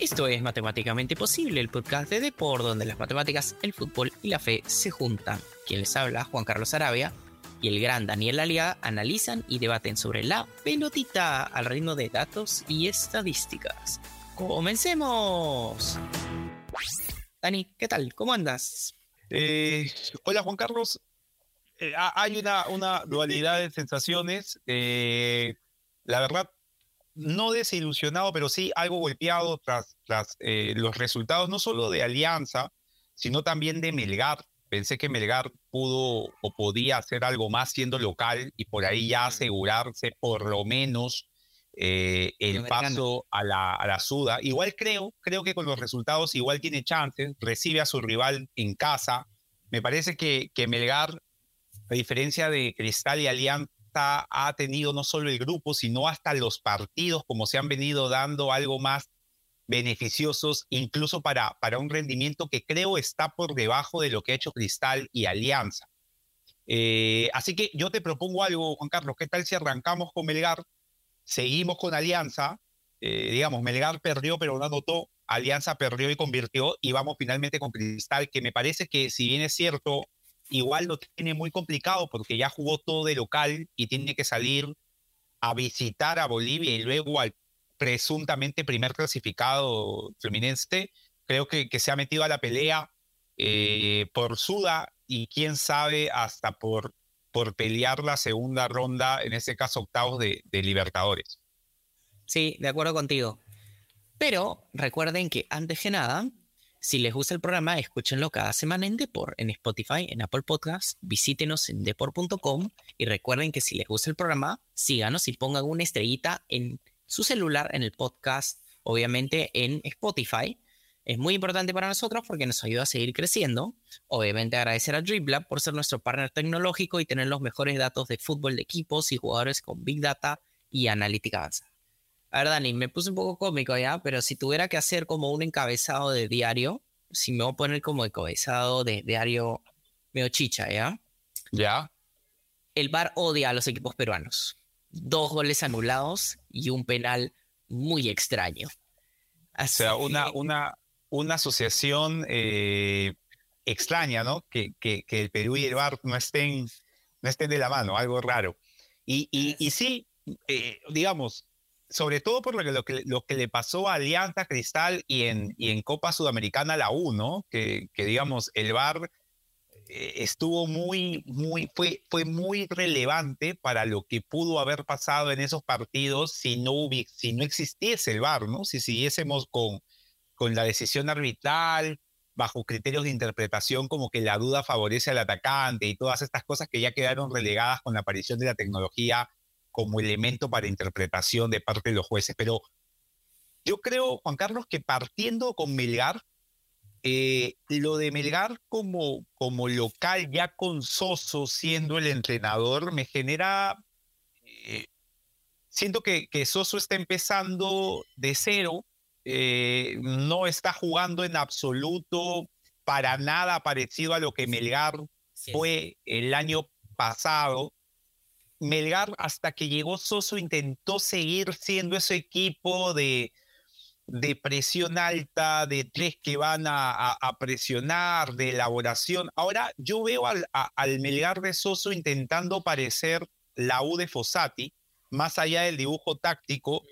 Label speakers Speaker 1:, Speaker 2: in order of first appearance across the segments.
Speaker 1: Esto es Matemáticamente Posible, el podcast de Depor, donde las matemáticas, el fútbol y la fe se juntan. Quien les habla, Juan Carlos Arabia, y el gran Daniel Aliaga analizan y debaten sobre la pelotita al ritmo de datos y estadísticas. ¡Comencemos! Dani, ¿qué tal? ¿Cómo andas?
Speaker 2: Eh, hola Juan Carlos. Eh, hay una, dualidad de sensaciones. Eh, la verdad, no desilusionado, pero sí algo golpeado tras, tras los resultados, no solo de Alianza, sino también de Melgar. Pensé que Melgar pudo o podía hacer algo más siendo local y por ahí ya asegurarse por lo menos eh, el paso a la, a la Suda. Igual creo, creo que con los resultados igual tiene chances, recibe a su rival en casa. Me parece que, que Melgar, a diferencia de Cristal y Alianza, ha tenido no solo el grupo, sino hasta los partidos, como se han venido dando algo más beneficiosos incluso para, para un rendimiento que creo está por debajo de lo que ha hecho Cristal y Alianza. Eh, así que yo te propongo algo, Juan Carlos, ¿qué tal si arrancamos con Melgar? Seguimos con Alianza, eh, digamos, Melgar perdió pero no anotó, Alianza perdió y convirtió y vamos finalmente con Cristal, que me parece que si bien es cierto, igual lo tiene muy complicado porque ya jugó todo de local y tiene que salir a visitar a Bolivia y luego al presuntamente primer clasificado Fluminense, creo que, se ha metido a la pelea eh, por Suda y quién sabe hasta por, por pelear la segunda ronda, en este caso octavos de, de Libertadores.
Speaker 1: Sí, de acuerdo contigo. Pero recuerden que antes que nada, si les gusta el programa, escúchenlo cada semana en Depor, en Spotify, en Apple Podcasts, visítenos en depor.com y recuerden que si les gusta el programa, síganos y pongan una estrellita en su celular en el podcast, obviamente en Spotify. Es muy importante para nosotros porque nos ayuda a seguir creciendo. Obviamente agradecer a Driblab por ser nuestro partner tecnológico y tener los mejores datos de fútbol de equipos y jugadores con Big Data y analítica avanzada. A ver, Dani, me puse un poco cómico ya, pero si tuviera que hacer como un encabezado de diario, si me voy a poner como encabezado de diario medio chicha, ¿ya?
Speaker 2: Ya.
Speaker 1: El VAR odia a los equipos peruanos dos goles anulados y un penal muy extraño.
Speaker 2: o sea, una, una, una asociación eh, extraña, ¿no? Que, que, que, el Perú y el VAR no estén, no estén de la mano, algo raro. Y, y, y sí, eh, digamos, sobre todo por lo que, lo que, lo que le pasó a Alianza Cristal y en, y en Copa Sudamericana la U, ¿no? Que, que digamos, el VAR eh, estuvo muy, muy, fue, fue muy relevante para lo que pudo haber pasado en esos partidos si no, si no existiese el VAR, ¿no? Si siguiésemos con, con la decisión arbitral, bajo criterios de interpretación como que la duda favorece al atacante y todas estas cosas que ya quedaron relegadas con la aparición de la tecnología como elemento para interpretación de parte de los jueces. Pero yo creo, Juan Carlos, que partiendo con Melgar, eh, lo de Melgar como, como local, ya con Soso siendo el entrenador, me genera. Eh, siento que, que, Soso está empezando de cero, eh, no está jugando en absoluto para nada parecido a lo que Melgar fue el año pasado. Melgar, hasta que llegó Soso, intentó seguir siendo ese equipo de, de presión alta, de tres que van a, presionar, de elaboración. Ahora yo veo al, al, Melgar de Soso intentando parecer la U de Fossati, más allá del dibujo táctico,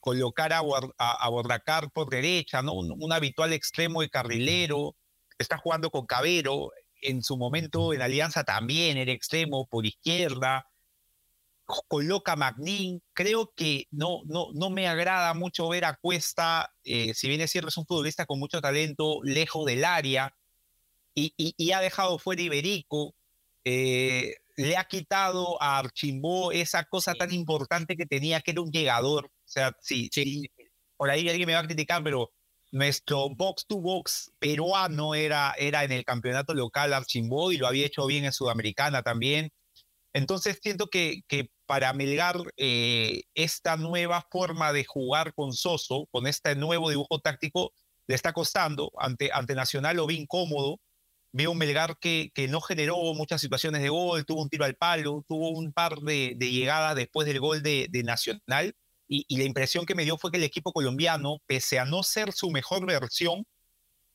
Speaker 2: colocar a, a, Bordacar por derecha, ¿no? Un, habitual extremo de carrilero, está jugando con Cabero, en su momento en Alianza también era extremo por izquierda, coloca Magnin. Creo que no, no, no me agrada mucho ver a Cuesta, eh, si bien es cierto, es un futbolista con mucho talento, lejos del área, y, y, ha dejado fuera Iberico. Eh, le ha quitado a Archimbó esa cosa tan importante que tenía, que era un llegador. O sea, sí, sí. por ahí alguien me va a criticar, pero nuestro box to box peruano era, era en el campeonato local Archimbó y lo había hecho bien en Sudamericana también. Entonces siento que, que para Melgar eh, esta nueva forma de jugar con Soso, con este nuevo dibujo táctico, le está costando. Ante, ante Nacional lo vi incómodo. Veo un Melgar que, que no generó muchas situaciones de gol, tuvo un tiro al palo, tuvo un par de, llegadas después del gol de, de Nacional y, la impresión que me dio fue que el equipo colombiano, pese a no ser su mejor versión,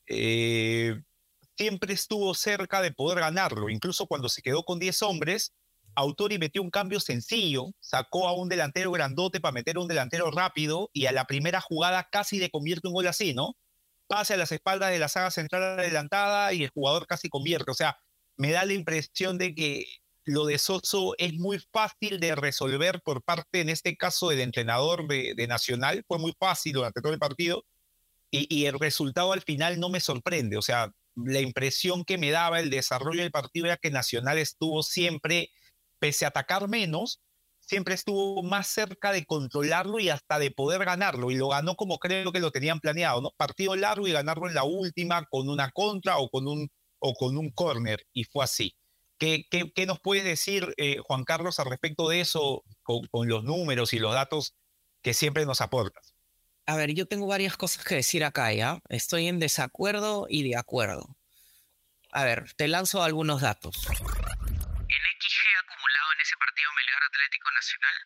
Speaker 2: eh, siempre estuvo cerca de poder ganarlo. Incluso cuando se quedó con 10 hombres, Autori metió un cambio sencillo, sacó a un delantero grandote para meter a un delantero rápido y a la primera jugada casi le convierte un gol así, ¿no? Pase a las espaldas de la saga central adelantada y el jugador casi convierte. O sea, me da la impresión de que lo de Soso es muy fácil de resolver por parte, en este caso, del entrenador de, Nacional. Fue muy fácil durante todo el partido y, y, el resultado al final no me sorprende. O sea, la impresión que me daba el desarrollo del partido era que Nacional estuvo siempre, pese a atacar menos, siempre estuvo más cerca de controlarlo y hasta de poder ganarlo. Y lo ganó como creo que lo tenían planeado, ¿no? Partido largo y ganarlo en la última con una contra o con un, o con un córner. Y fue así. ¿Qué, qué, nos puedes decir, eh, Juan Carlos, al respecto de eso, con, los números y los datos que siempre nos aportas?
Speaker 1: A ver, yo tengo varias cosas que decir acá, ¿ya? Estoy en desacuerdo y de acuerdo. A ver, te lanzo algunos datos.
Speaker 3: En XG acumulado en ese partido Melgar Atlético Nacional,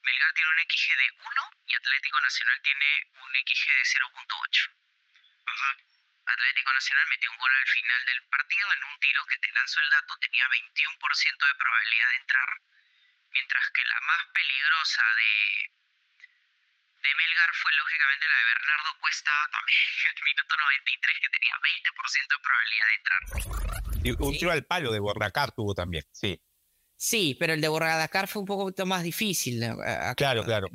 Speaker 3: Melgar tiene un XG de 1 y Atlético Nacional tiene un XG de 0.8. Ajá. Atlético Nacional metió un gol al final del partido en un tiro que te lanzo el dato tenía 21% de probabilidad de entrar, mientras que la más peligrosa de, de Melgar fue lógicamente la de Bernardo Cuesta también el minuto 93 que tenía 20% de probabilidad de entrar.
Speaker 2: Y un tiro al palo de Borracar tuvo también, sí.
Speaker 1: Sí, pero el de Borracar fue un poco más difícil. Eh,
Speaker 2: claro, claro.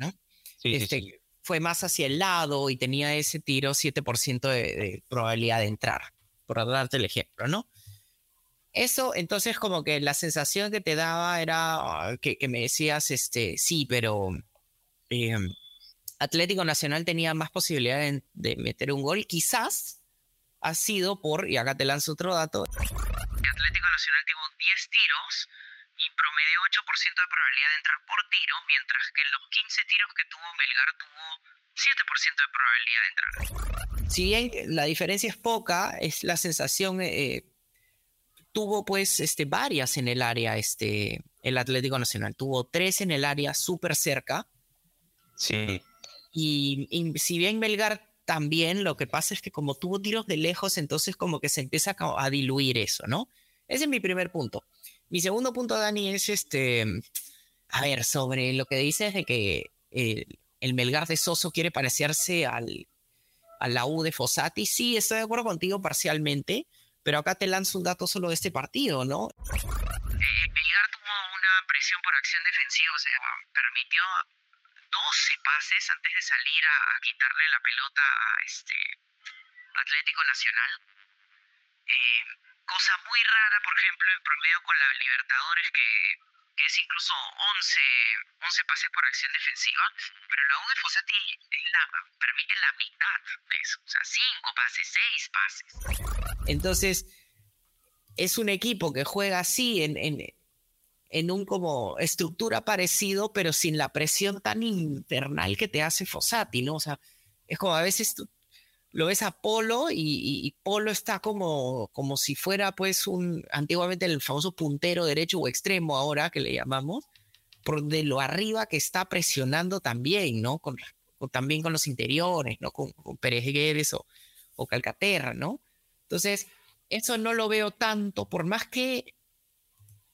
Speaker 1: Sí, este, sí fue más hacia el lado y tenía ese tiro 7% de, probabilidad de entrar, por darte el ejemplo, ¿no? Eso, entonces, como que la sensación que te daba era ah, que, me decías, este, sí, pero em, Atlético Nacional tenía más posibilidad de, meter un gol. Quizás ha sido por, y acá te lanzo otro dato.
Speaker 3: Atlético Nacional tuvo 10 tiros y promedió 8% de probabilidad de entrar por tiro, mientras que los 15 tiros que tuvo Melgar tuvo 7% de probabilidad de entrar.
Speaker 1: Si bien la diferencia es poca, es la sensación, eh, tuvo pues este, varias en el área, este, el Atlético Nacional, tuvo tres en el área súper cerca.
Speaker 2: Sí.
Speaker 1: Y, y, si bien Melgar también, lo que pasa es que como tuvo tiros de lejos, entonces como que se empieza a diluir eso, ¿no? Ese es mi primer punto. Mi segundo punto, Dani, es este. A ver, sobre lo que dices de que el, Melgar de Soso quiere parecerse al, a la U de Fossati. Sí, estoy de acuerdo contigo parcialmente, pero acá te lanzo un dato solo de este partido, ¿no?
Speaker 3: Eh, Melgar tuvo una presión por acción defensiva, o sea, permitió 12 pases antes de salir a, a quitarle la pelota a este Atlético Nacional. Eh, cosa muy rara, por ejemplo, en promedio con la Libertadores, que, es incluso 11, 11 pases por acción defensiva, pero la U de Fossati permite la mitad de eso, o sea, 5 pases, 6 pases.
Speaker 1: Entonces, es un equipo que juega así en, en, en un como estructura parecido, pero sin la presión tan infernal que te hace Fossati, ¿no? O sea, es como a veces lo ves a Polo y, Polo está como, como si fuera pues un, antiguamente el famoso puntero derecho o extremo ahora que le llamamos, por de lo arriba que está presionando también, ¿no? Con, también con los interiores, ¿no? Con, Pérez o, o Calcaterra, ¿no? Entonces, eso no lo veo tanto, por más que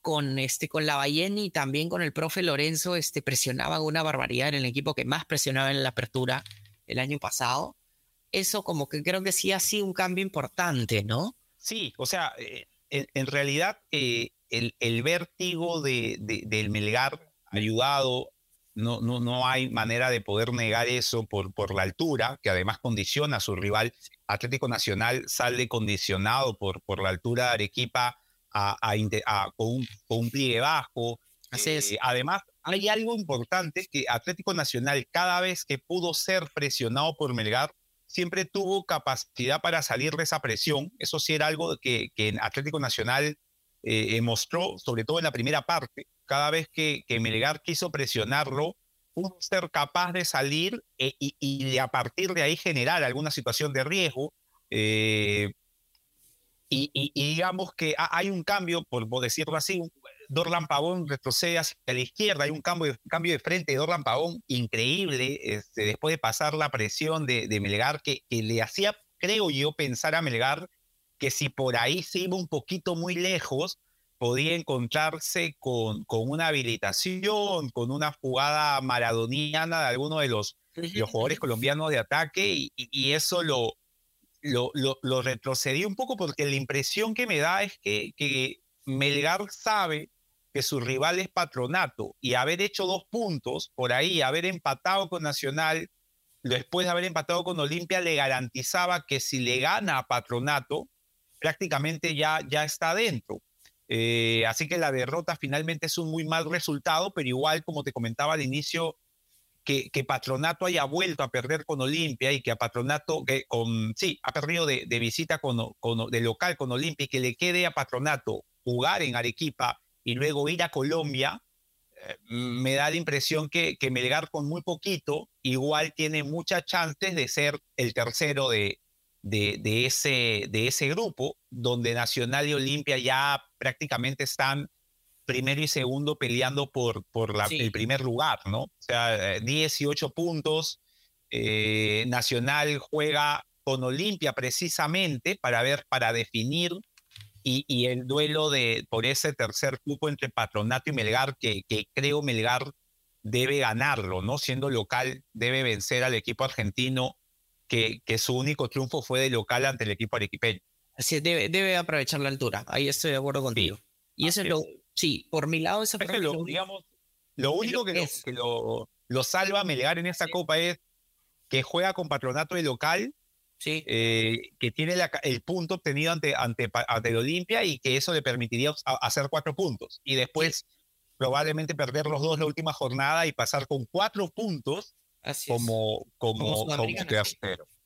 Speaker 1: con, este, con la Balleni y también con el profe Lorenzo este, presionaban una barbaridad en el equipo que más presionaba en la apertura el año pasado eso como que creo que sí ha sido un cambio importante, ¿no?
Speaker 2: Sí, o sea, eh, en, realidad eh, el, el, vértigo de, del Melgar ayudado, no, no, no hay manera de poder negar eso por, por la altura, que además condiciona a su rival. Atlético Nacional sale condicionado por, por la altura de Arequipa a, a, con, un, con, un, pliegue bajo. Eh, además, hay algo importante que Atlético Nacional, cada vez que pudo ser presionado por Melgar, siempre tuvo capacidad para salir de esa presión. Eso sí era algo que, que Atlético Nacional eh, mostró, sobre todo en la primera parte. Cada vez que, que Melgar quiso presionarlo, pudo ser capaz de salir eh, y, y, a partir de ahí generar alguna situación de riesgo. Eh, y, y, digamos que hay un cambio, por, decirlo así, Dorlan Pavón retrocede hacia la izquierda, hay un cambio, cambio de frente de Dorlan Pavón increíble, este, después de pasar la presión de, Melgar, que, que, le hacía, creo yo, pensar a Melgar que si por ahí se iba un poquito muy lejos, podía encontrarse con, con una habilitación, con una jugada maradoniana de alguno de los, los jugadores colombianos de ataque, y, y eso lo, lo, lo, retrocedí un poco porque la impresión que me da es que, que Melgar sabe que su rival es Patronato y haber hecho dos puntos por ahí, haber empatado con Nacional, después de haber empatado con Olimpia, le garantizaba que si le gana a Patronato, prácticamente ya, ya está dentro. Eh, así que la derrota finalmente es un muy mal resultado, pero igual, como te comentaba al inicio, que, Patronato haya vuelto a perder con Olimpia y que a Patronato, que con, sí, ha perdido de, visita con, con, de local con Olimpia y que le quede a Patronato jugar en Arequipa y luego ir a Colombia, eh, me da la impresión que, que Melgar con muy poquito igual tiene muchas chances de ser el tercero de, de, de, ese, de ese grupo, donde Nacional y Olimpia ya prácticamente están primero y segundo peleando por, por el primer lugar, ¿no? O sea, 18 eh, puntos. Eh, Nacional juega con Olimpia precisamente para ver, para definir y, y, el duelo de, por ese tercer grupo entre Patronato y Melgar, que, que creo Melgar debe ganarlo, ¿no? Siendo local, debe vencer al equipo argentino, que, que su único triunfo fue de local ante el equipo arequipeño.
Speaker 1: Así debe, debe aprovechar la altura. Ahí estoy de acuerdo contigo. y eso es lo, Sí, por mi lado, esa
Speaker 2: es lo, digamos, lo único que, lo, que lo, lo, salva Melgar en esta copa es que juega con patronato de local,
Speaker 1: sí.
Speaker 2: Eh, que tiene el punto obtenido ante, ante, ante Olimpia y que eso le permitiría hacer cuatro puntos. Y después probablemente perder los dos la última jornada y pasar con cuatro puntos como, como, como,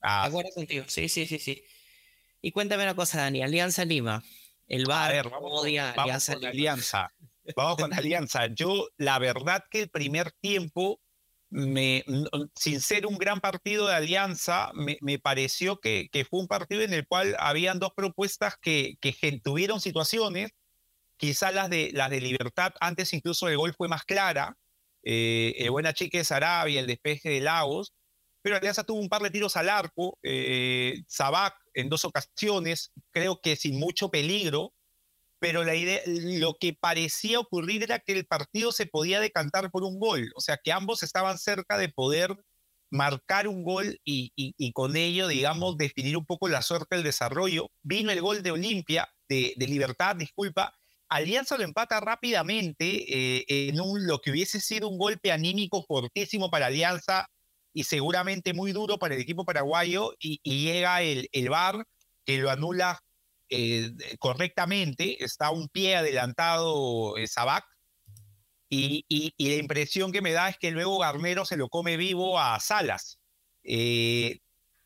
Speaker 1: ah. Acuerdo contigo, sí, sí, sí, sí. Y cuéntame una cosa, Dani, Alianza Lima. El VAR
Speaker 2: vamos, Alianza. Con Alianza. Vamos con Alianza. Yo, la verdad que el primer tiempo, me, sin ser un gran partido de Alianza, me, pareció que, fue un partido en el cual habían dos propuestas que, tuvieron situaciones, quizás las de, las de Libertad, antes incluso el gol fue más clara, eh, el buen achique de Sarabia, el despeje de Lagos, pero Alianza tuvo un par de tiros al arco, eh, Sabac en dos ocasiones, creo que sin mucho peligro, pero la idea, lo que parecía ocurrir era que el partido se podía decantar por un gol, o sea que ambos estaban cerca de poder marcar un gol y, y, con ello, digamos, definir un poco la suerte del desarrollo. Vino el gol de Olimpia, de, Libertad, disculpa, Alianza lo empata rápidamente eh, en un, lo que hubiese sido un golpe anímico fortísimo para Alianza y seguramente muy duro para el equipo paraguayo y, llega el, el VAR que lo anula eh, correctamente, está un pie adelantado eh, Sabac y, y, la impresión que me da es que luego Garnero se lo come vivo a Salas. Eh,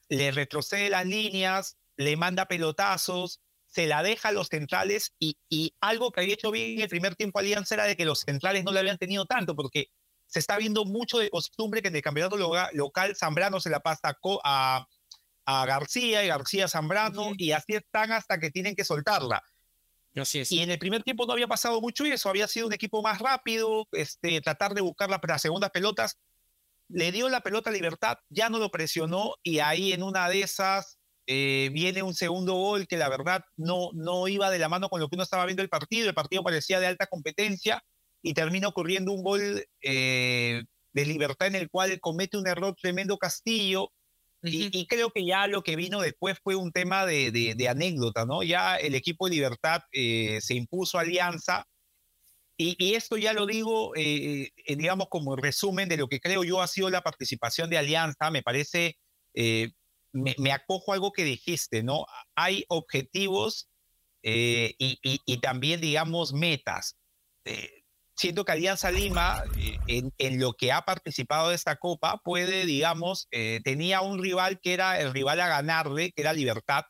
Speaker 2: le retrocede las líneas, le manda pelotazos, se la deja a los centrales y, y algo que había hecho bien en el primer tiempo Alianza era de que los centrales no le habían tenido tanto porque se está viendo mucho de costumbre que en el campeonato local Zambrano se la pasa a, a García y García Zambrano y así están hasta que tienen que soltarla.
Speaker 1: Así es.
Speaker 2: Y en el primer tiempo no había pasado mucho eso, había sido un equipo más rápido, este, tratar de buscar las segundas pelotas. Le dio la pelota a Libertad, ya no lo presionó y ahí en una de esas eh, viene un segundo gol que la verdad no, no iba de la mano con lo que uno estaba viendo el partido. El partido parecía de alta competencia y termina ocurriendo un gol eh, de libertad en el cual comete un error tremendo Castillo. Y, creo que ya lo que vino después fue un tema de, de, anécdota, ¿no? Ya el equipo de Libertad eh, se impuso Alianza. Y, esto ya lo digo, eh, digamos, como resumen de lo que creo yo ha sido la participación de Alianza. Me parece, me, me, acojo a algo que dijiste, ¿no? Hay objetivos y, y, también, digamos, metas siento que Alianza Lima, eh, en, lo que ha participado de esta Copa, puede, digamos, eh, tenía un rival que era el rival a ganarle, que era Libertad,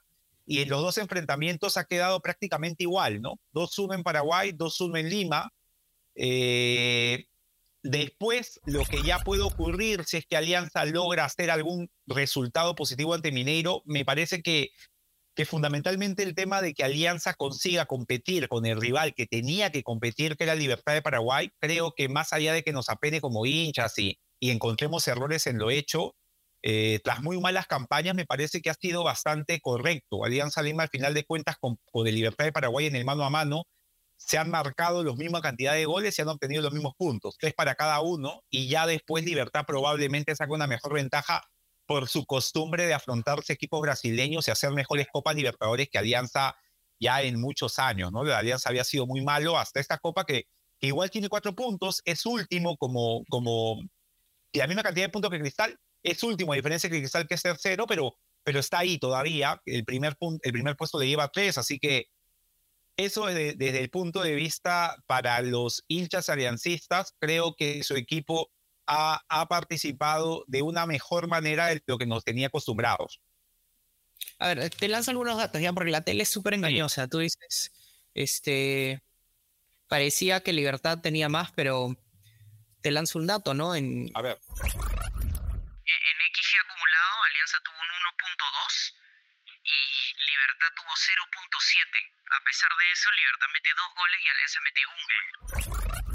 Speaker 2: y en los dos enfrentamientos ha quedado prácticamente igual, ¿no? 2-1 en Paraguay, 2-1 en Lima. Eh, después, lo que ya puede ocurrir, si es que Alianza logra hacer algún resultado positivo ante Mineiro, me parece que que fundamentalmente el tema de que Alianza consiga competir con el rival que tenía que competir, que era Libertad de Paraguay, creo que más allá de que nos apene como hinchas y, y encontremos errores en lo hecho, eh, tras muy malas campañas, me parece que ha sido bastante correcto. Alianza Lima, al final de cuentas, con, con el Libertad de Paraguay en el mano a mano, se han marcado la misma cantidad de goles y han obtenido los mismos puntos, tres para cada uno, y ya después Libertad probablemente saca una mejor ventaja por su costumbre de afrontarse equipos brasileños y hacer mejores Copas Libertadores que Alianza ya en muchos años, ¿no? La Alianza había sido muy malo hasta esta Copa que, igual tiene cuatro puntos, es último como, como, la misma cantidad de puntos que Cristal, es último, a diferencia que Cristal que es tercero, pero, pero está ahí todavía, el primer, el primer puesto le lleva tres, así que eso desde el punto de vista para los hinchas aliancistas, creo que su equipo ha, participado de una mejor manera de lo que nos tenía acostumbrados.
Speaker 1: A ver, te lanzo algunos datos ya, porque la tele es súper engañosa. Tú dices, este, parecía que Libertad tenía más, pero te lanzo un dato, ¿no? En,
Speaker 2: a ver.
Speaker 3: En XG acumulado, Alianza tuvo un 1.2 y Libertad tuvo 0.7. A pesar de eso, Libertad mete dos goles y Alianza mete un gol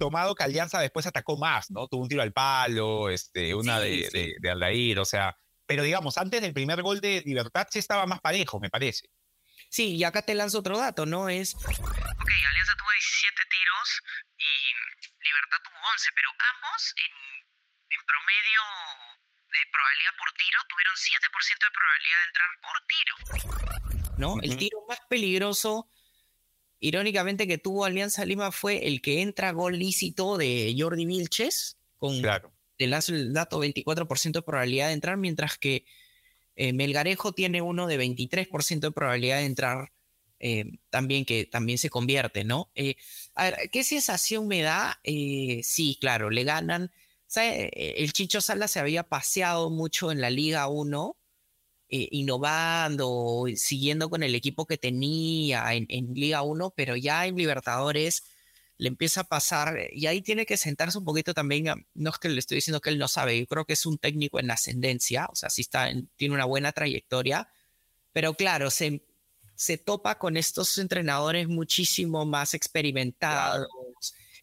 Speaker 2: tomado que Alianza después atacó más, ¿no? Tuvo un tiro al palo, este, una de, de, Aldair, o sea, pero digamos, antes del primer gol de Libertad sí estaba más parejo, me parece.
Speaker 1: Sí, y acá te lanzo otro dato, ¿no? Es...
Speaker 3: Ok, Alianza tuvo 17 tiros y Libertad tuvo 11, pero ambos en, en promedio de probabilidad por tiro tuvieron 7% de probabilidad de entrar por tiro.
Speaker 1: ¿No? El tiro más peligroso irónicamente que tuvo Alianza Lima fue el que entra gol lícito de Jordi Vilches, con
Speaker 2: claro.
Speaker 1: el dato 24% de probabilidad de entrar, mientras que eh, Melgarejo tiene uno de 23% de probabilidad de entrar, eh, también que también se convierte, ¿no? Eh, a ver, ¿qué sensación me da? sí, claro, le ganan. El Chicho Sala se había paseado mucho en la Liga 1 eh, innovando, siguiendo con el equipo que tenía en, Liga 1, pero ya en Libertadores le empieza a pasar, y ahí tiene que sentarse un poquito también, no es que le estoy diciendo que él no sabe, yo creo que es un técnico en ascendencia, o sea, sí está tiene una buena trayectoria, pero claro, se, se topa con estos entrenadores muchísimo más experimentados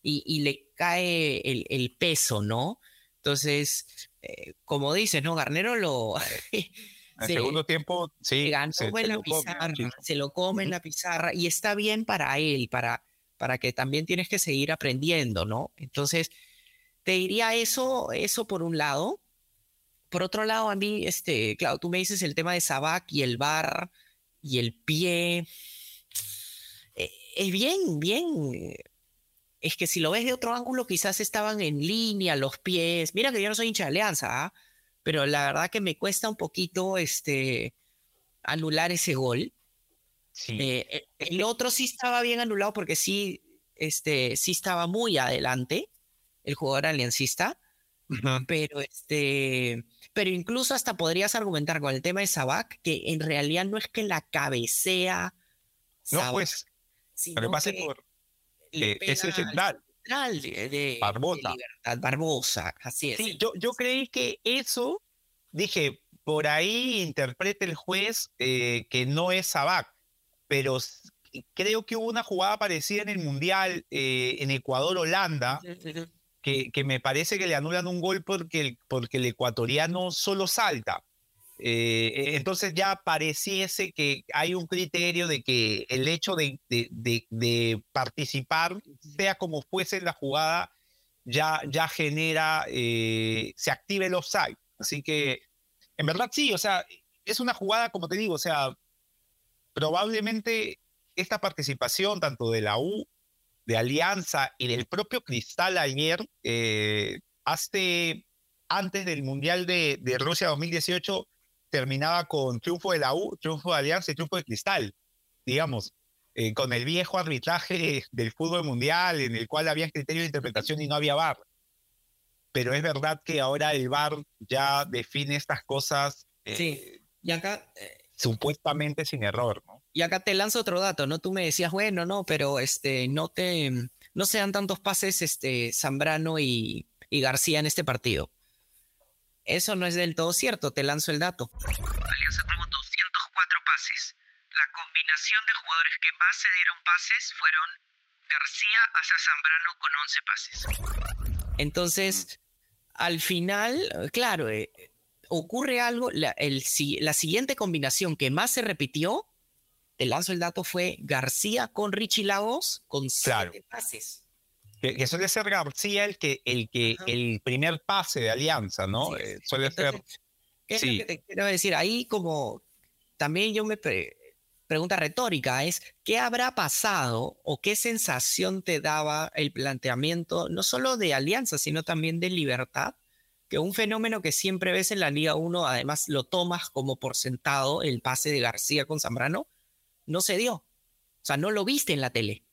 Speaker 1: y, le cae el, peso, ¿no? Entonces, eh, como dices, ¿no? Garnero lo...
Speaker 2: En segundo tiempo, sí.
Speaker 1: Se, se, la pizarra, se lo come en la pizarra y está bien para él, para, para que también tienes que seguir aprendiendo, ¿no? Entonces, te diría eso, eso por un lado. Por otro lado, a mí, este, claro, tú me dices el tema de Sabac y el bar y el pie. Eh, es bien, bien. Es que si lo ves de otro ángulo, quizás estaban en línea los pies. Mira que yo no soy hincha de Alianza, ¿ah? Pero la verdad que me cuesta un poquito este, anular ese gol.
Speaker 2: Sí.
Speaker 1: Eh, eh, el otro sí estaba bien anulado porque sí, este, sí estaba muy adelante el jugador aliancista, pero este, pero incluso hasta podrías argumentar con el tema de Sabac que en realidad no es que la cabecea.
Speaker 2: no, pues, pero pase por eh, ese central
Speaker 1: de,
Speaker 2: Barbosa.
Speaker 1: Barbosa, así es.
Speaker 2: Sí, yo, yo creí que eso, dije, por ahí interpreta el juez eh, que no es Sabac, pero creo que hubo una jugada parecida en el Mundial eh, en Ecuador-Holanda, que, que, me parece que le anulan un gol porque porque el ecuatoriano solo salta. Eh, e, entonces ya pareciese que hay un criterio de que el hecho de, de, participar, sea como fuese la jugada, ya, ya genera, eh, se active el offside. Así que, en verdad sí, o sea, es una jugada, como te digo, o sea, probablemente esta participación tanto de la U, de Alianza y del propio Cristal ayer, eh, hace, antes del Mundial de, de Rusia 2018, terminaba con triunfo de la U, triunfo de Alianza y triunfo de Cristal, digamos, eh, con el viejo arbitraje del fútbol mundial en el cual había criterio de interpretación y no había VAR. Pero es verdad que ahora el VAR ya define estas cosas.
Speaker 1: Eh, sí, y acá... Eh,
Speaker 2: supuestamente sin error, ¿no?
Speaker 1: Y acá te lanzo otro dato, ¿no? Tú me decías, bueno, no, pero este, no te, no se dan tantos pases este, Zambrano y, y García en este partido. Eso no es del todo cierto, te lanzo el dato.
Speaker 3: Alianza tuvo 204 pases. La combinación de jugadores que más se dieron pases fueron García hasta Zambrano con 11 pases.
Speaker 1: Entonces, al final, claro, eh, ocurre algo, la, el, la siguiente combinación que más se repitió, te lanzo el dato, fue García con Richie Lagos con 7 pases.
Speaker 2: Que, suele ser García el que, el que, el primer pase de Alianza, ¿no? Eh, suele ser.
Speaker 1: ¿Qué sí. lo que te quiero decir? Ahí como también yo me pregunta retórica es, ¿qué habrá pasado o qué sensación te daba el planteamiento, no solo de alianza, sino también de libertad? Que un fenómeno que siempre ves en la Liga 1, además lo tomas como por sentado, el pase de García con Zambrano, no se dio. O sea, no lo viste en la tele.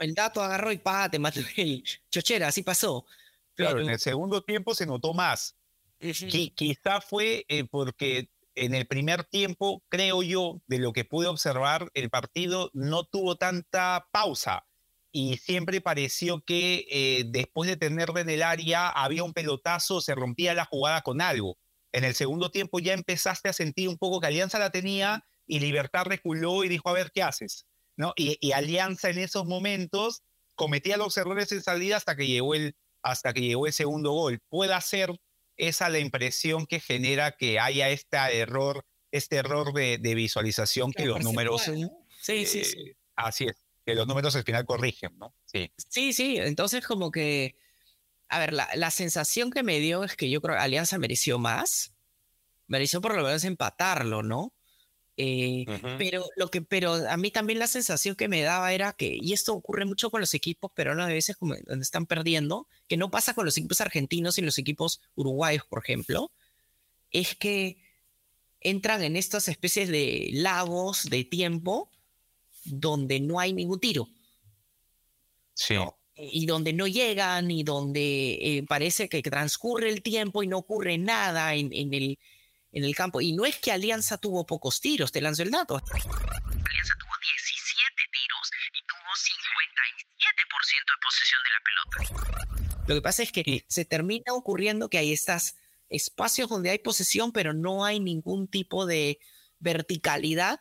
Speaker 1: El dato agarró y pa, te mató el chochera, así pasó.
Speaker 2: Pero en el segundo tiempo se notó más. quizá fue eh, porque en el primer tiempo, creo yo, de lo que pude observar, el partido no tuvo tanta pausa y siempre pareció que eh, después de tenerle en el área había un pelotazo, se rompía la jugada con algo. En el segundo tiempo ya empezaste a sentir un poco que Alianza la tenía y Libertad reculó y dijo, a ver, ¿qué haces? ¿No? Y, Alianza en esos momentos cometía los errores en salida hasta que llegó el, hasta que llegó el segundo gol. Puede ser esa la impresión que genera que haya este error, este error de, visualización que, los números...
Speaker 1: Sí, sí, sí.
Speaker 2: Eh, así es, que los números al final corrigen, ¿no?
Speaker 1: Sí, sí, sí. entonces como que... A ver, la, la sensación que me dio es que yo creo que Alianza mereció más, mereció por lo menos empatarlo, ¿no? Eh, pero, lo que, pero a mí también la sensación que me daba era que, y esto ocurre mucho con los equipos pero a veces como donde están perdiendo, que no pasa con los equipos argentinos y los equipos uruguayos, por ejemplo, es que entran en estas especies de lagos de tiempo donde no hay ningún tiro.
Speaker 2: Sí.
Speaker 1: Y donde no llegan y donde eh, parece que transcurre el tiempo y no ocurre nada en, en el en el campo. Y no es que Alianza tuvo pocos tiros, te lanzo el dato.
Speaker 3: Alianza tuvo 17 tiros y tuvo 57% de posesión de la pelota.
Speaker 1: Lo que pasa es que se termina ocurriendo que hay estos espacios donde hay posesión, pero no hay ningún tipo de verticalidad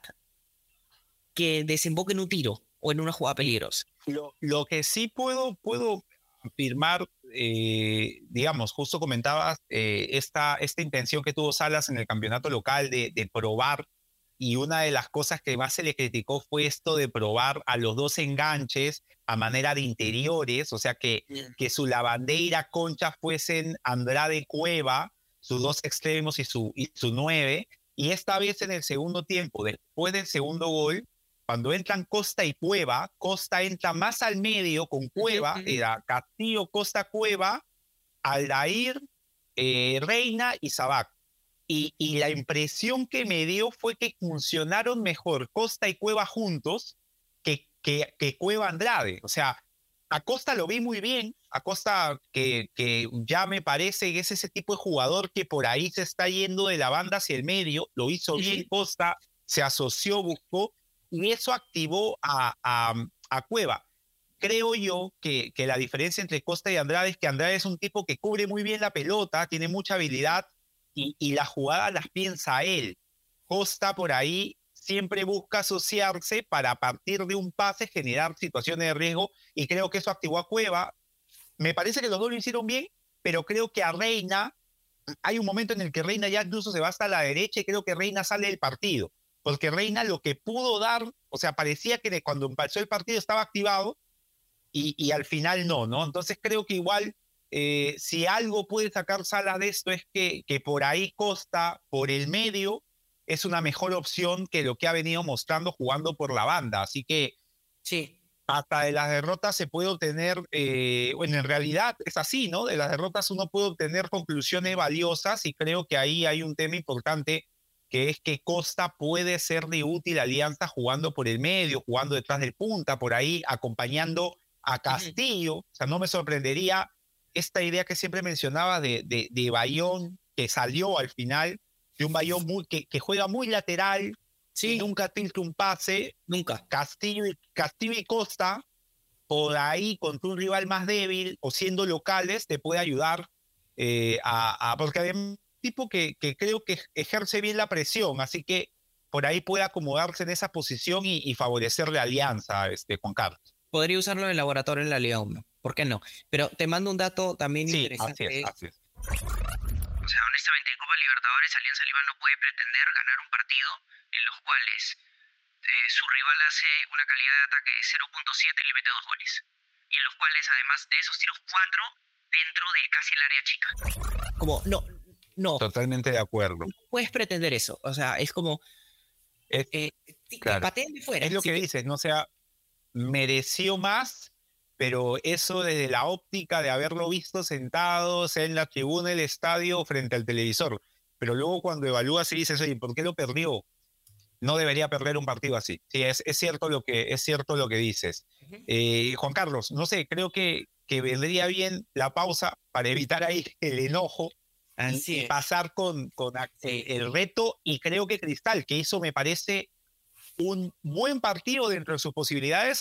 Speaker 1: que desemboque en un tiro o en una jugada peligrosa.
Speaker 2: Lo, lo que sí puedo, puedo afirmar eh, digamos, justo comentabas eh, esta, esta intención que tuvo Salas en el campeonato local de, probar, y una de las cosas que más se le criticó fue esto de probar a los dos enganches a manera de interiores, o sea, que, que su lavandera concha fuesen Andrade Cueva, sus dos extremos y su, y su nueve, y esta vez en el segundo tiempo, después del segundo gol, cuando entran Costa y Cueva, Costa entra más al medio con Cueva, era Castillo, Costa, Cueva, Aldair, eh, Reina y Sabac. Y, y, la impresión que me dio fue que funcionaron mejor Costa y Cueva juntos que, que, que Cueva Andrade. O sea, a Costa lo vi muy bien, a Costa que, que ya me parece que es ese tipo de jugador que por ahí se está yendo de la banda hacia el medio, lo hizo bien Costa, se asoció, buscó, y eso activó a, a, Cueva. Creo yo que, que, la diferencia entre Costa y Andrade es que Andrade es un tipo que cubre muy bien la pelota, tiene mucha habilidad y, y la jugada las piensa él. Costa por ahí siempre busca asociarse para a partir de un pase generar situaciones de riesgo y creo que eso activó a Cueva. Me parece que los dos lo hicieron bien, pero creo que a Reina, hay un momento en el que Reina ya incluso se va hasta la derecha y creo que Reina sale del partido porque Reina lo que pudo dar, o sea, parecía que cuando empezó el partido estaba activado y, al final no, ¿no? Entonces creo que igual, eh, si algo puede sacar Sala de esto es que, que por ahí Costa, por el medio, es una mejor opción que lo que ha venido mostrando jugando por la banda. Así que
Speaker 1: sí.
Speaker 2: hasta de las derrotas se puede obtener, eh, bueno, en realidad es así, ¿no? De las derrotas uno puede obtener conclusiones valiosas y creo que ahí hay un tema importante que es que Costa puede ser de útil alianza jugando por el medio, jugando detrás del punta, por ahí, acompañando a Castillo. O sea, no me sorprendería esta idea que siempre mencionaba de, de, Bayón, que salió al final, de un Bayón muy, que, que juega muy lateral, sí. nunca tilta un pase,
Speaker 1: nunca.
Speaker 2: Castillo, Castillo y Costa, por ahí contra un rival más débil o siendo locales, te puede ayudar eh, a, a, porque además tipo que, que creo que ejerce bien la presión, así que por ahí puede acomodarse en esa posición y, favorecer la alianza, este, Juan Carlos.
Speaker 1: Podría usarlo en el laboratorio en la Liga 1, ¿por qué no? Pero te mando un dato también
Speaker 2: sí,
Speaker 1: interesante.
Speaker 2: Así es, así es.
Speaker 3: O sea, honestamente, en Copa Libertadores Alianza Lima no puede pretender ganar un partido en los cuales eh, su rival hace una calidad de ataque de 0.7 y le mete dos goles. Y en los cuales, además de esos tiros, cuatro dentro de casi el área chica.
Speaker 1: Como, no, no.
Speaker 2: Totalmente de acuerdo.
Speaker 1: puedes pretender eso. O sea, es como.
Speaker 2: Es,
Speaker 1: eh, de fuera.
Speaker 2: Es lo que dices, ¿no? O sea, mereció más, pero eso desde la óptica de haberlo visto sentado en la tribuna del estadio frente al televisor. Pero luego cuando evalúas y dices, oye, ¿por qué lo perdió? No debería perder un partido así. Sí, es, es cierto, lo que, es cierto lo que dices. Eh, Juan Carlos, no sé, creo que, que vendría bien la pausa para evitar ahí el enojo y pasar con, con el reto y creo que Cristal, que hizo me parece un buen partido dentro de sus posibilidades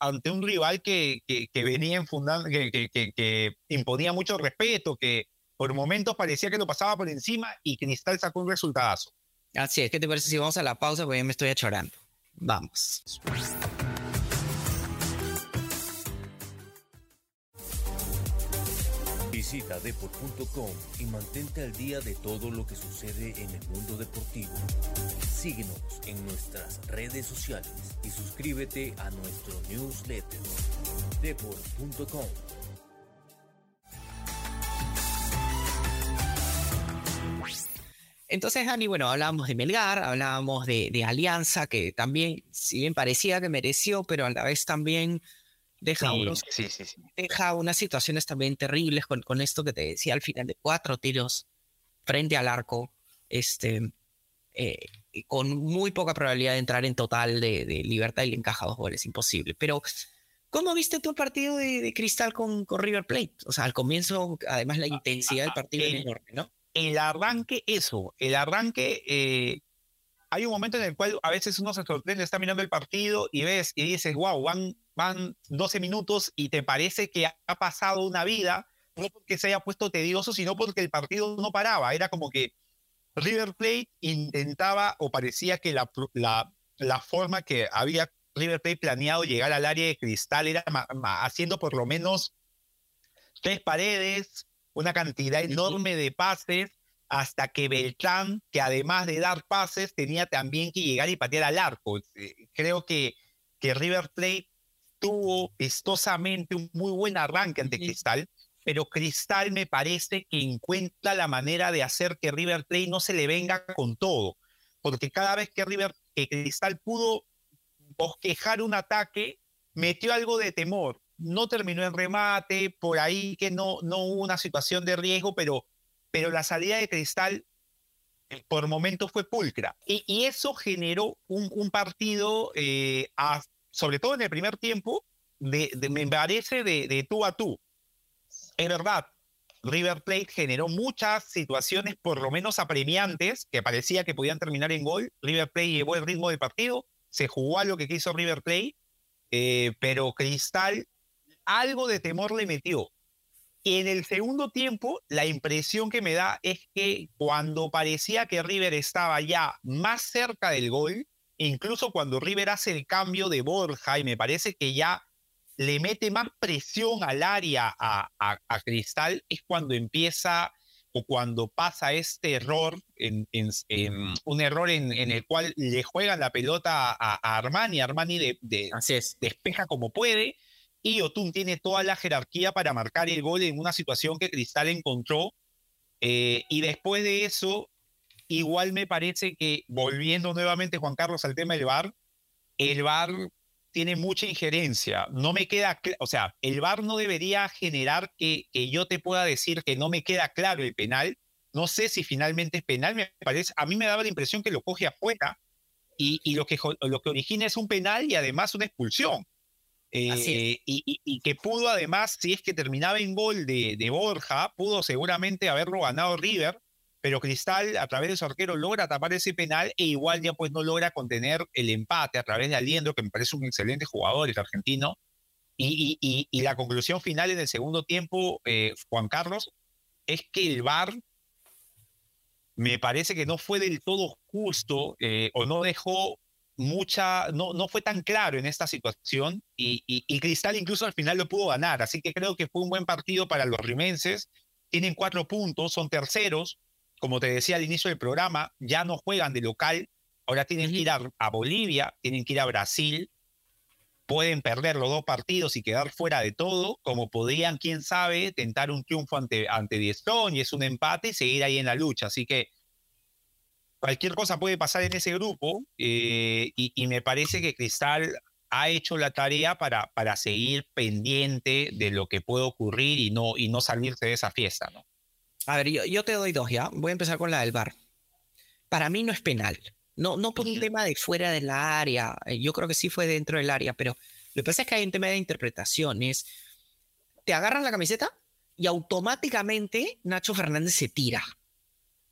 Speaker 2: ante, un rival que, que, venía enfundando, que, que, imponía mucho respeto, que por momentos parecía que lo pasaba por encima y Cristal sacó un resultadazo.
Speaker 1: Así es, ¿qué te parece si vamos a la pausa? Porque ya me estoy achorando. Vamos.
Speaker 4: Visita deport.com y mantente al día de todo lo que sucede en el mundo deportivo. Síguenos en nuestras redes sociales y suscríbete a nuestro newsletter deport.com.
Speaker 1: Entonces, Dani, bueno, hablábamos de Melgar, hablábamos de, Alianza, que también, si bien parecía que mereció, pero a la vez también deja, deja unas situaciones también terribles con, con esto que te decía al final de cuatro tiros frente al arco, este, eh, con muy poca probabilidad de entrar en total de, libertad y le encaja dos goles, imposible. Pero, ¿cómo viste tú el partido de, Cristal con, con, River Plate? O sea, al comienzo, además la intensidad del partido el, enorme, ¿no?
Speaker 2: El arranque, eso, el arranque, eh, hay un momento en el cual a veces uno se sorprende, está mirando el partido y ves y dices, wow, van van 12 minutos y te parece que ha pasado una vida, no porque se haya puesto tedioso, sino porque el partido no paraba. Era como que River Plate intentaba o parecía que la, la, la forma que había River Plate planeado llegar al área de cristal era haciendo por lo menos tres paredes, una cantidad enorme de pases, hasta que Beltrán, que además de dar pases, tenía también que llegar y patear al arco. Eh, creo que, que River Plate tuvo vistosamente un muy buen arranque ante Cristal, pero Cristal me parece que encuentra la manera de hacer que River Plate no se le venga con todo, porque cada vez que River, que Cristal pudo bosquejar un ataque, metió algo de temor. No terminó en remate, por ahí que no, no hubo una situación de riesgo, pero, pero la salida de Cristal eh, por momentos fue pulcra. Y, eso generó un, partido eh, sobre todo en el primer tiempo, de, me parece de, tú a tú. Es verdad, River Plate generó muchas situaciones por lo menos apremiantes que parecía que podían terminar en gol. River Plate llevó el ritmo del partido, se jugó a lo que quiso River Plate, eh, pero Cristal algo de temor le metió. Y en el segundo tiempo, la impresión que me da es que cuando parecía que River estaba ya más cerca del gol, incluso cuando River hace el cambio de Borja y me parece que ya le mete más presión al área a, a, Cristal, es cuando empieza o cuando pasa este error, en, un error en, el cual le juegan la pelota a, Armani, Armani de, despeja como puede, y Otún tiene toda la jerarquía para marcar el gol en una situación que Cristal encontró, eh, y después de eso Igual me parece que, volviendo nuevamente, Juan Carlos, al tema del VAR, el VAR tiene mucha injerencia. No me queda, o sea, el VAR no debería generar que, que yo te pueda decir que no me queda claro el penal. No sé si finalmente es penal, me parece, a mí me daba la impresión que lo coge afuera y, y lo, que, lo que origina es un penal y además una expulsión. Eh, y, y, que pudo además, si es que terminaba en gol de, de Borja, pudo seguramente haberlo ganado River, pero Cristal a través de su arquero logra tapar ese penal e igual ya pues no logra contener el empate a través de Aliendro, que me parece un excelente jugador, el argentino. Y, y, la conclusión final en el segundo tiempo, eh, Juan Carlos, es que el VAR me parece que no fue del todo justo eh, o no dejó mucha, no, no fue tan claro en esta situación y, y, Cristal incluso al final lo pudo ganar, así que creo que fue un buen partido para los rimenses, tienen cuatro puntos, son terceros, como te decía al inicio del programa, ya no juegan de local, ahora tienen que ir a Bolivia, tienen que ir a Brasil, pueden perder los dos partidos y quedar fuera de todo, como podrían, quién sabe, tentar un triunfo ante, ante y es un empate y seguir ahí en la lucha. Así que cualquier cosa puede pasar en ese grupo eh, y, me parece que Cristal ha hecho la tarea para, para seguir pendiente de lo que puede ocurrir y no, y no salirse de esa fiesta. ¿no?
Speaker 1: A ver, yo, yo te doy dos ya. Voy a empezar con la del bar. Para mí no es penal. No, no por un tema de fuera del área, eh, yo creo que sí fue dentro del área, pero lo que pasa es que hay un tema de interpretaciones. Te agarran la camiseta y automáticamente Nacho Fernández se tira.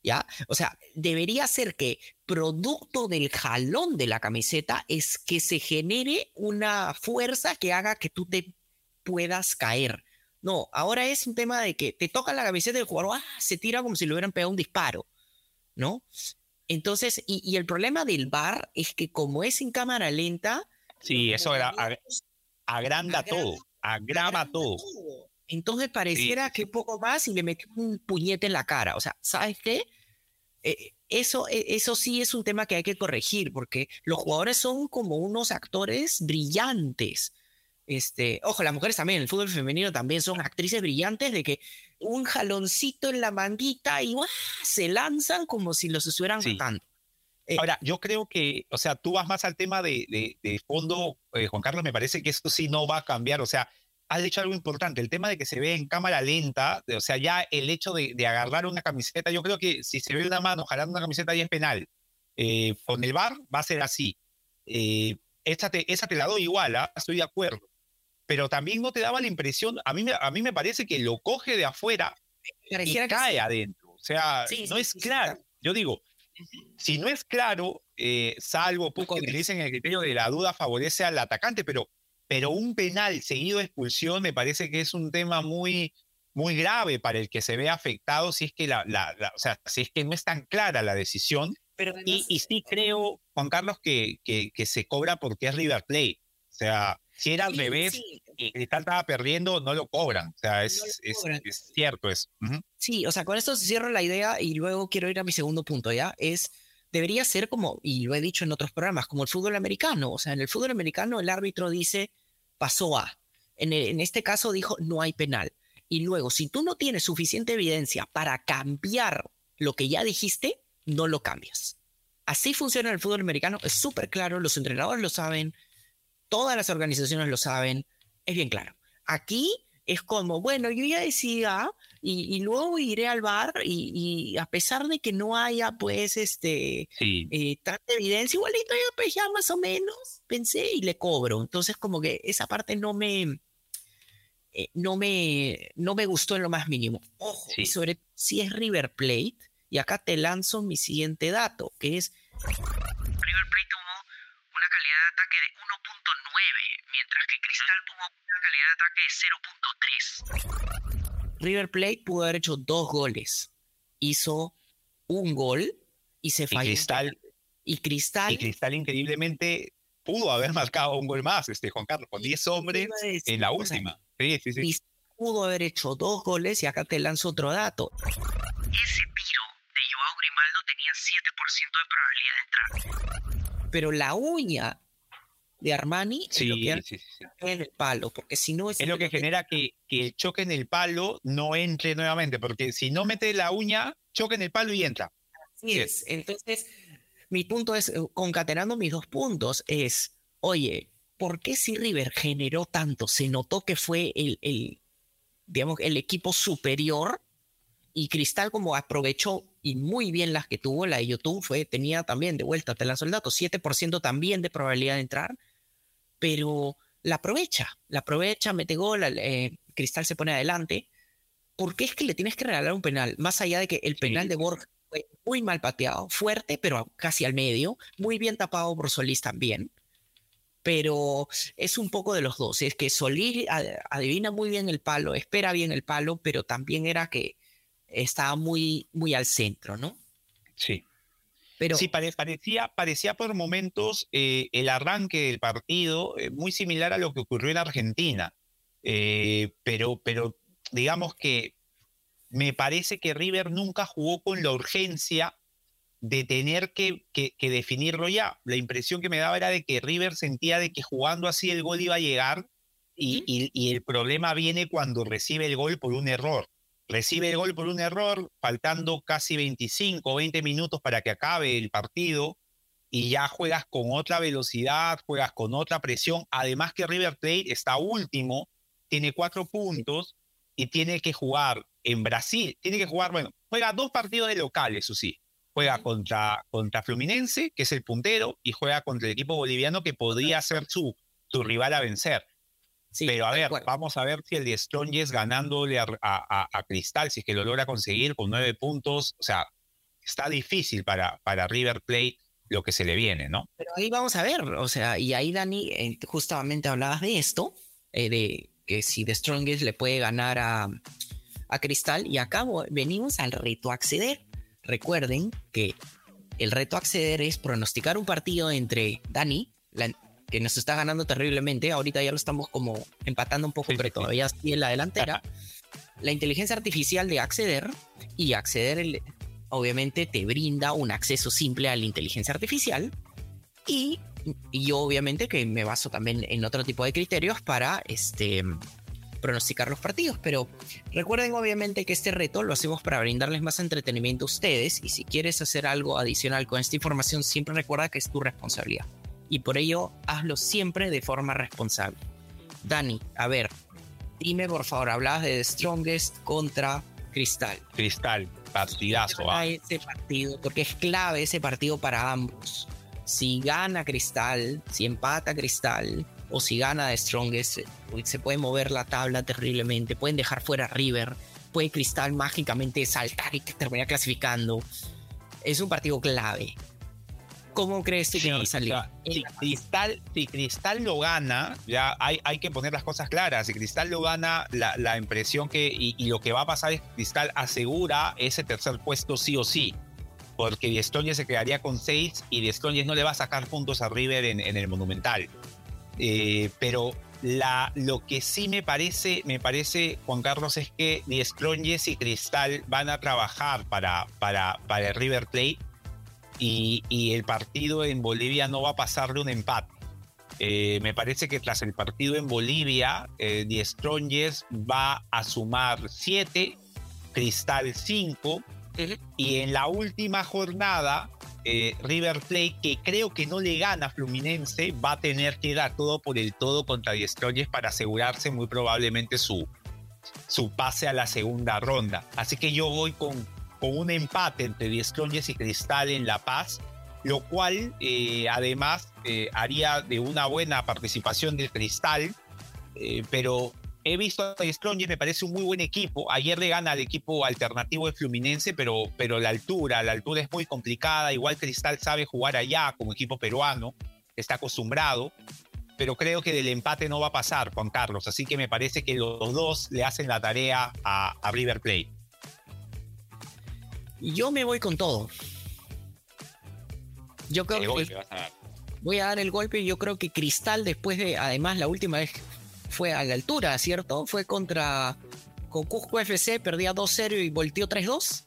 Speaker 1: ¿Ya? O sea, debería ser que producto del jalón de la camiseta es que se genere una fuerza que haga que tú te puedas caer. No, ahora es un tema de que te toca la camiseta del jugador, ¡ah! se tira como si le hubieran pegado un disparo, ¿no? Entonces, y, el problema del bar es que como es en cámara lenta...
Speaker 2: Sí, eso agranda, todo, agrava todo.
Speaker 1: Entonces pareciera que poco más y le metió un puñete en la cara. O sea, ¿sabes qué? Eh, eso, e, eso sí es un tema que hay que corregir, porque los jugadores son como unos actores brillantes. Este, ojo, las mujeres también, el fútbol femenino también son actrices brillantes de que un jaloncito en la manguita y se lanzan como si los estuvieran sí.
Speaker 2: Eh, Ahora, yo creo que, o sea, tú vas más al tema de, de, fondo, eh, Juan Carlos, me parece que esto sí no va a cambiar, o sea, has dicho algo importante, el tema de que se ve en cámara lenta, o sea, ya el hecho de, agarrar una camiseta, yo creo que si se ve una mano jalando una camiseta ya es penal. Eh, con el VAR va a ser así. esa, te, esa te la doy igual, ¿ah? estoy de acuerdo pero también no te daba la impresión, a mí, a mí me parece que lo coge de afuera y cae adentro. O sea, no es claro. Yo digo, si no es claro, eh, salvo poco que dicen el criterio de la duda favorece al atacante, pero, pero un penal seguido de expulsión me parece que es un tema muy, muy grave para el que se ve afectado si es que la, la, o sea, si es que no es tan clara la decisión. Pero y, y, sí creo, Juan Carlos, que, que, que se cobra porque es River Plate. O sea, si era al revés y Cristal estaba perdiendo, no lo cobran. O sea, es, es, cierto eso.
Speaker 1: Sí, o sea, con esto cierro la idea y luego quiero ir a mi segundo punto, ¿ya? Es, debería ser como, y lo he dicho en otros programas, como el fútbol americano. O sea, en el fútbol americano el árbitro dice, pasó a. En, en este caso dijo, no hay penal. Y luego, si tú no tienes suficiente evidencia para cambiar lo que ya dijiste, no lo cambias. Así funciona el fútbol americano, es súper claro, los entrenadores lo saben, todas las organizaciones lo saben, es bien claro. Aquí es como, bueno, yo ya decía y, luego iré al bar y, a pesar de que no haya pues este eh, tanta evidencia, igualito yo pues ya más o menos pensé y le cobro. Entonces como que esa parte no me... Eh, no, me, no me gustó en lo más mínimo. Ojo, sobre si es River Plate, y acá te lanzo mi siguiente dato, que es
Speaker 3: River Plate una calidad de ataque de 1.9, mientras que Cristal tuvo una calidad de ataque de 0.3.
Speaker 1: River Plate pudo haber hecho dos goles. Hizo un gol y se falló.
Speaker 2: Y Cristal,
Speaker 1: y Cristal,
Speaker 2: y Cristal increíblemente pudo haber marcado un gol más, este Juan Carlos, con 10 hombres en la última. sí, sí, sí.
Speaker 1: pudo haber hecho dos goles y acá te lanzo otro dato.
Speaker 3: Ese tiro de Joao Grimaldo tenía 7% de probabilidad de entrar
Speaker 1: pero la uña de Armani es lo que en el palo, porque si no
Speaker 2: es... Es lo que genera que, que el choque en el palo no entre nuevamente, porque si no mete la uña, choque en el palo y entra.
Speaker 1: Así es. Entonces, mi punto es, eh, concatenando mis dos puntos, es, oye, ¿por qué si River generó tanto? Se notó que fue el, el digamos, el equipo superior y Cristal como aprovechó y muy bien las que tuvo, la de YouTube fue, tenía también de vuelta, te lanzo el dato, 7% también de probabilidad de entrar, pero la aprovecha, la aprovecha, mete gol, eh, Cristal se pone adelante. ¿Por qué es que le tienes que regalar un penal? Más allá de que el penal de Borja fue muy mal pateado, fuerte, pero casi al medio, muy bien tapado por Solís también. Pero es un poco de los dos. Es que Solís adivina muy bien el palo, espera bien el palo, pero también era que estaba muy, muy al centro, ¿no?
Speaker 2: Sí. Pero, sí, parecía, parecía por momentos eh, el arranque del partido eh, muy similar a lo que ocurrió en Argentina. Eh, pero, pero digamos que me parece que River nunca jugó con la urgencia de tener que, que, definirlo ya. La impresión que me daba era de que River sentía de que jugando así el gol iba a llegar y, y, el problema viene cuando recibe el gol por un error. Recibe el gol por un error, faltando casi 25 o 20 minutos para que acabe el partido y ya juegas con otra velocidad, juegas con otra presión. Además que River Plate está último, tiene cuatro puntos y tiene que jugar en Brasil. Tiene que jugar, bueno, juega dos partidos de local, eso sí. Juega contra, contra Fluminense, que es el puntero, y juega contra el equipo boliviano que podría ser su, su rival a vencer. Pero a ver, vamos a ver si el de Strongest ganándole a, a, Cristal, si es que lo logra conseguir con nueve puntos. O sea, está difícil para, para River Plate lo que se le viene, ¿no?
Speaker 1: Pero ahí vamos a ver, o sea, y ahí Dani, eh, justamente hablabas de esto, eh, de que si The Strongest le puede ganar a, a Cristal, y acá venimos al reto acceder. Recuerden que el reto acceder es pronosticar un partido entre Dani, la, que nos está ganando terriblemente. Ahorita ya lo estamos como empatando un poco, pero todavía sí en la delantera. La inteligencia artificial de acceder y acceder, obviamente, te brinda un acceso simple a la inteligencia artificial. Y, yo, obviamente, que me baso también en otro tipo de criterios para este pronosticar los partidos, pero recuerden obviamente que este reto lo hacemos para brindarles más entretenimiento a ustedes y si quieres hacer algo adicional con esta información, siempre recuerda que es tu responsabilidad y por ello hazlo siempre de forma responsable. Dani, a ver, dime por favor, hablabas de The Strongest contra Cristal.
Speaker 2: Cristal, partidazo.
Speaker 1: ¿ah? Ese partido, porque es clave ese partido para ambos. Si gana Cristal, si empata Cristal, o si gana The Strongest, se puede mover la tabla terriblemente, pueden dejar fuera River, puede Cristal mágicamente saltar y terminar clasificando. Es un partido clave. ¿Cómo crees que va a salir?
Speaker 2: si, Cristal, si Cristal lo gana, ya hay, hay que poner las cosas claras. Si Cristal lo gana, la, la impresión que y, lo que va a pasar es que Cristal asegura ese tercer puesto sí o sí. Porque Di se quedaría con seis y Di no le va a sacar puntos a River en, en el Monumental. Eh, pero la, lo que sí me parece, me parece, Juan Carlos, es que Di y Cristal van a trabajar para, para, para el River Plate y, el partido en Bolivia no va a pasar de un empate. Eh, me parece que tras el partido en Bolivia, eh, va a sumar 7, Cristal 5, y en la última jornada, eh, River Plate, que creo que no le gana a Fluminense, va a tener que dar todo por el todo contra The Strongest para asegurarse muy probablemente su, su pase a la segunda ronda. Así que yo voy con con un empate entre Diez y Cristal en La Paz, lo cual eh, además eh, haría de una buena participación del Cristal, eh, pero he visto a Diez me parece un muy buen equipo. Ayer le gana al equipo alternativo de Fluminense, pero, pero la altura, la altura es muy complicada. Igual Cristal sabe jugar allá como equipo peruano, está acostumbrado. Pero creo que del empate no va a pasar, Juan Carlos. Así que me parece que los dos le hacen la tarea a, a River Plate.
Speaker 1: Yo me voy con todo. Yo creo que voy a dar el golpe. y Yo creo que Cristal, después de, además, la última vez fue a la altura, ¿cierto? Fue contra con Cusco FC, perdía 2-0 y volteó 3-2.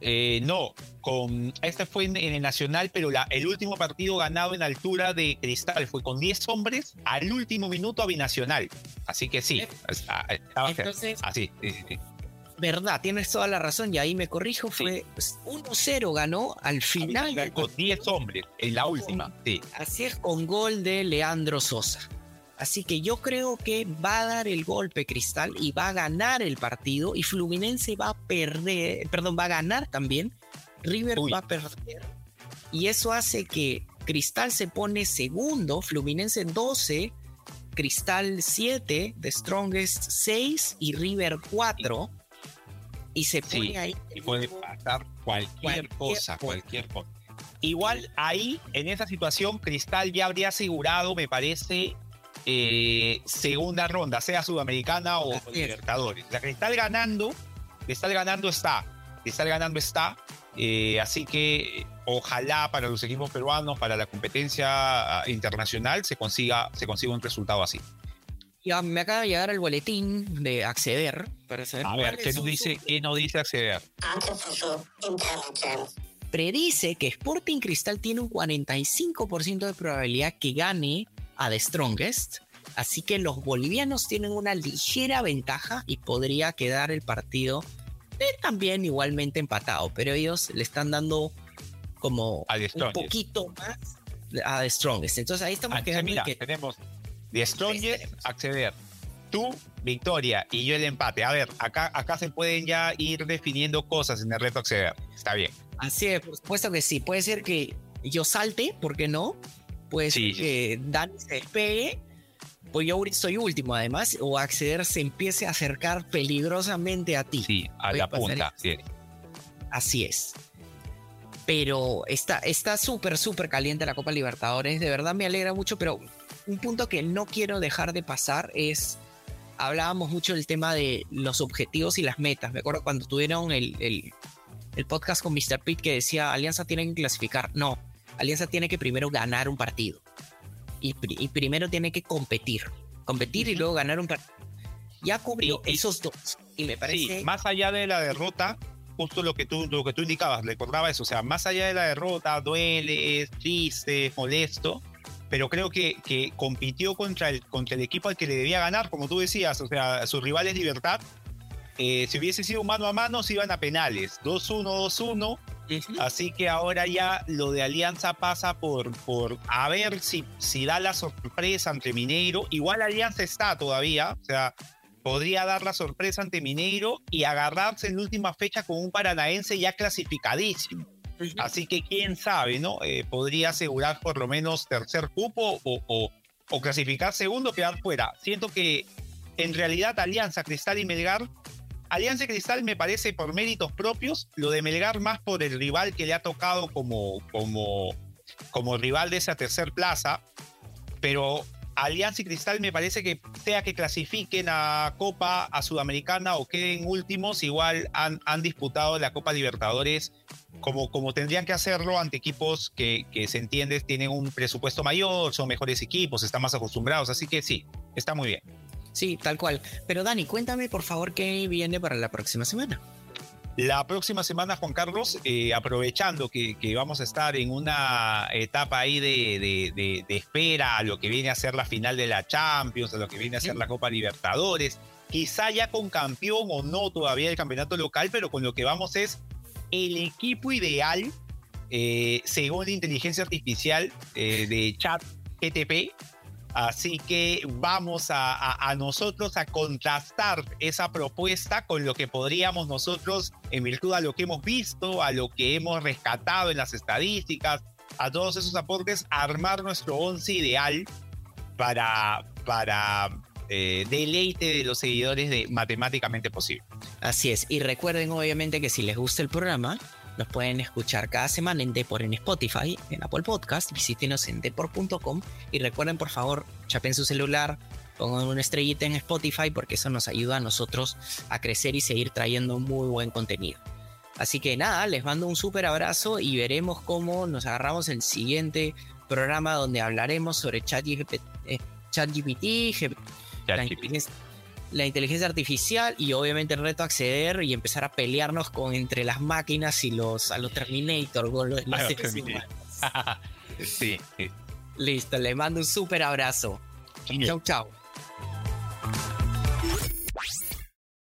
Speaker 2: Eh, no, con este fue en, el Nacional, pero la, el último partido ganado en altura de Cristal fue con 10 hombres al último minuto a Binacional. Así que sí,
Speaker 1: Entonces, así, sí, sí verdad, tienes toda la razón y ahí me corrijo, fue 1-0 pues, ganó al final.
Speaker 2: Con 10 hombres en la última, sí.
Speaker 1: Así es, con gol de Leandro Sosa. Así que yo creo que va a dar el golpe Cristal y va a ganar el partido y Fluminense va a perder, perdón, va a ganar también. River va a perder. Y eso hace que Cristal se pone segundo, Fluminense 12, Cristal 7, The Strongest 6 y River 4 y se pone ahí.
Speaker 2: Y puede pasar cualquier, cosa, cualquier cosa. Igual ahí, en esa situación, Cristal ya habría asegurado, me parece, eh, segunda ronda, sea sudamericana o Libertadores. La Cristal ganando, Cristal ganando está, Cristal ganando está, Eh, así que ojalá para los equipos peruanos, para la competencia ah, internacional, se consiga, se consiga un resultado así.
Speaker 1: Ya me acaba de llegar el boletín de acceder
Speaker 2: para saber. A ver, ¿qué nos, dice, ¿qué nos dice acceder?
Speaker 1: Predice que Sporting Cristal tiene un 45% de probabilidad que gane a The Strongest. Así que los bolivianos tienen una ligera ventaja y podría quedar el partido también igualmente empatado, pero ellos le están dando como un poquito más a The Strongest. Entonces ahí estamos
Speaker 2: ah, quedando que tenemos The Strongest, acceder. Tú, victoria, y yo el empate. A ver, acá, acá se pueden ya ir definiendo cosas en el reto acceder. Está bien.
Speaker 1: Así es, por supuesto que sí. Puede ser que yo salte, ¿por qué no? Puede ser que Dani se despegue pues yo soy último además, o acceder se empiece a acercar peligrosamente a ti.
Speaker 2: Sí, a la punta.
Speaker 1: Así es. Pero está súper, súper caliente la Copa Libertadores. De verdad me alegra mucho, pero un punto que no quiero dejar de pasar es, hablábamos mucho del tema de los objetivos y las metas. Me acuerdo cuando tuvieron el, el, el podcast con Mr. Pitt que decía, Alianza tiene que clasificar. No, Alianza tiene que primero ganar un partido y, primero tiene que competir. Competir y luego ganar un partido. Ya cubrió esos dos. Y me parece.
Speaker 2: Sí, más allá de la derrota, justo lo que tú, lo que tú indicabas, recordaba eso. O sea, más allá de la derrota, duele, es triste, molesto. Pero creo que, que compitió contra el, contra el equipo al que le debía ganar, como tú decías. O sea, su rival es Libertad. Eh, si hubiese sido mano a mano, se iban a penales. 2-1, 2-1 Así que ahora ya lo de Alianza pasa por, por a ver si, si da la sorpresa ante Mineiro. Igual Alianza está todavía, o sea, podría dar la sorpresa ante Mineiro y agarrarse en la última fecha con un paranaense ya clasificadísimo. Así que quién sabe, ¿no? Eh, podría asegurar por lo menos tercer cupo o, clasificar segundo, quedar fuera. Siento que en realidad Alianza, Cristal y Melgar Alianza Cristal me parece por méritos propios, lo de Melgar más por el rival que le ha tocado como, como, como rival de esa tercer plaza, pero Alianza y Cristal me parece que sea que clasifiquen a Copa, a Sudamericana o queden últimos, igual han, han disputado la Copa Libertadores como, como tendrían que hacerlo ante equipos que, que se entiende tienen un presupuesto mayor, son mejores equipos, están más acostumbrados, así que sí, está muy bien.
Speaker 1: Sí, tal cual. Pero Dani, cuéntame por favor qué viene para la próxima semana.
Speaker 2: La próxima semana, Juan Carlos, eh, aprovechando que, vamos a estar en una etapa ahí de, espera a lo que viene a ser la final de la Champions, a lo que viene a ser la Copa Libertadores, quizá ya con campeón o no todavía el campeonato local, pero con lo que vamos es el equipo ideal, eh, según la inteligencia artificial eh, de chat GTP, Así que vamos a, nosotros a contrastar esa propuesta con lo que podríamos nosotros, en virtud a lo que hemos visto, a lo que hemos rescatado en las estadísticas, a todos esos aportes, armar nuestro once ideal para, para eh, deleite de los seguidores de Matemáticamente Posible.
Speaker 1: Así es, y recuerden obviamente que si les gusta el programa, nos pueden escuchar cada semana en Depor en Spotify, en Apple Podcast. Visítenos en depor.com y recuerden, por favor, chapen su celular, pongan una estrellita en Spotify porque eso nos ayuda a nosotros a crecer y seguir trayendo muy buen contenido. Así que nada, les mando un súper abrazo y veremos cómo nos agarramos el siguiente programa donde hablaremos sobre ChatGPT, eh, ChatGPT, la inteligencia artificial y obviamente el reto acceder y empezar a pelearnos con entre las máquinas y los a los Terminator, los,
Speaker 2: sí,
Speaker 1: Listo, le mando un súper abrazo. Chau, chau.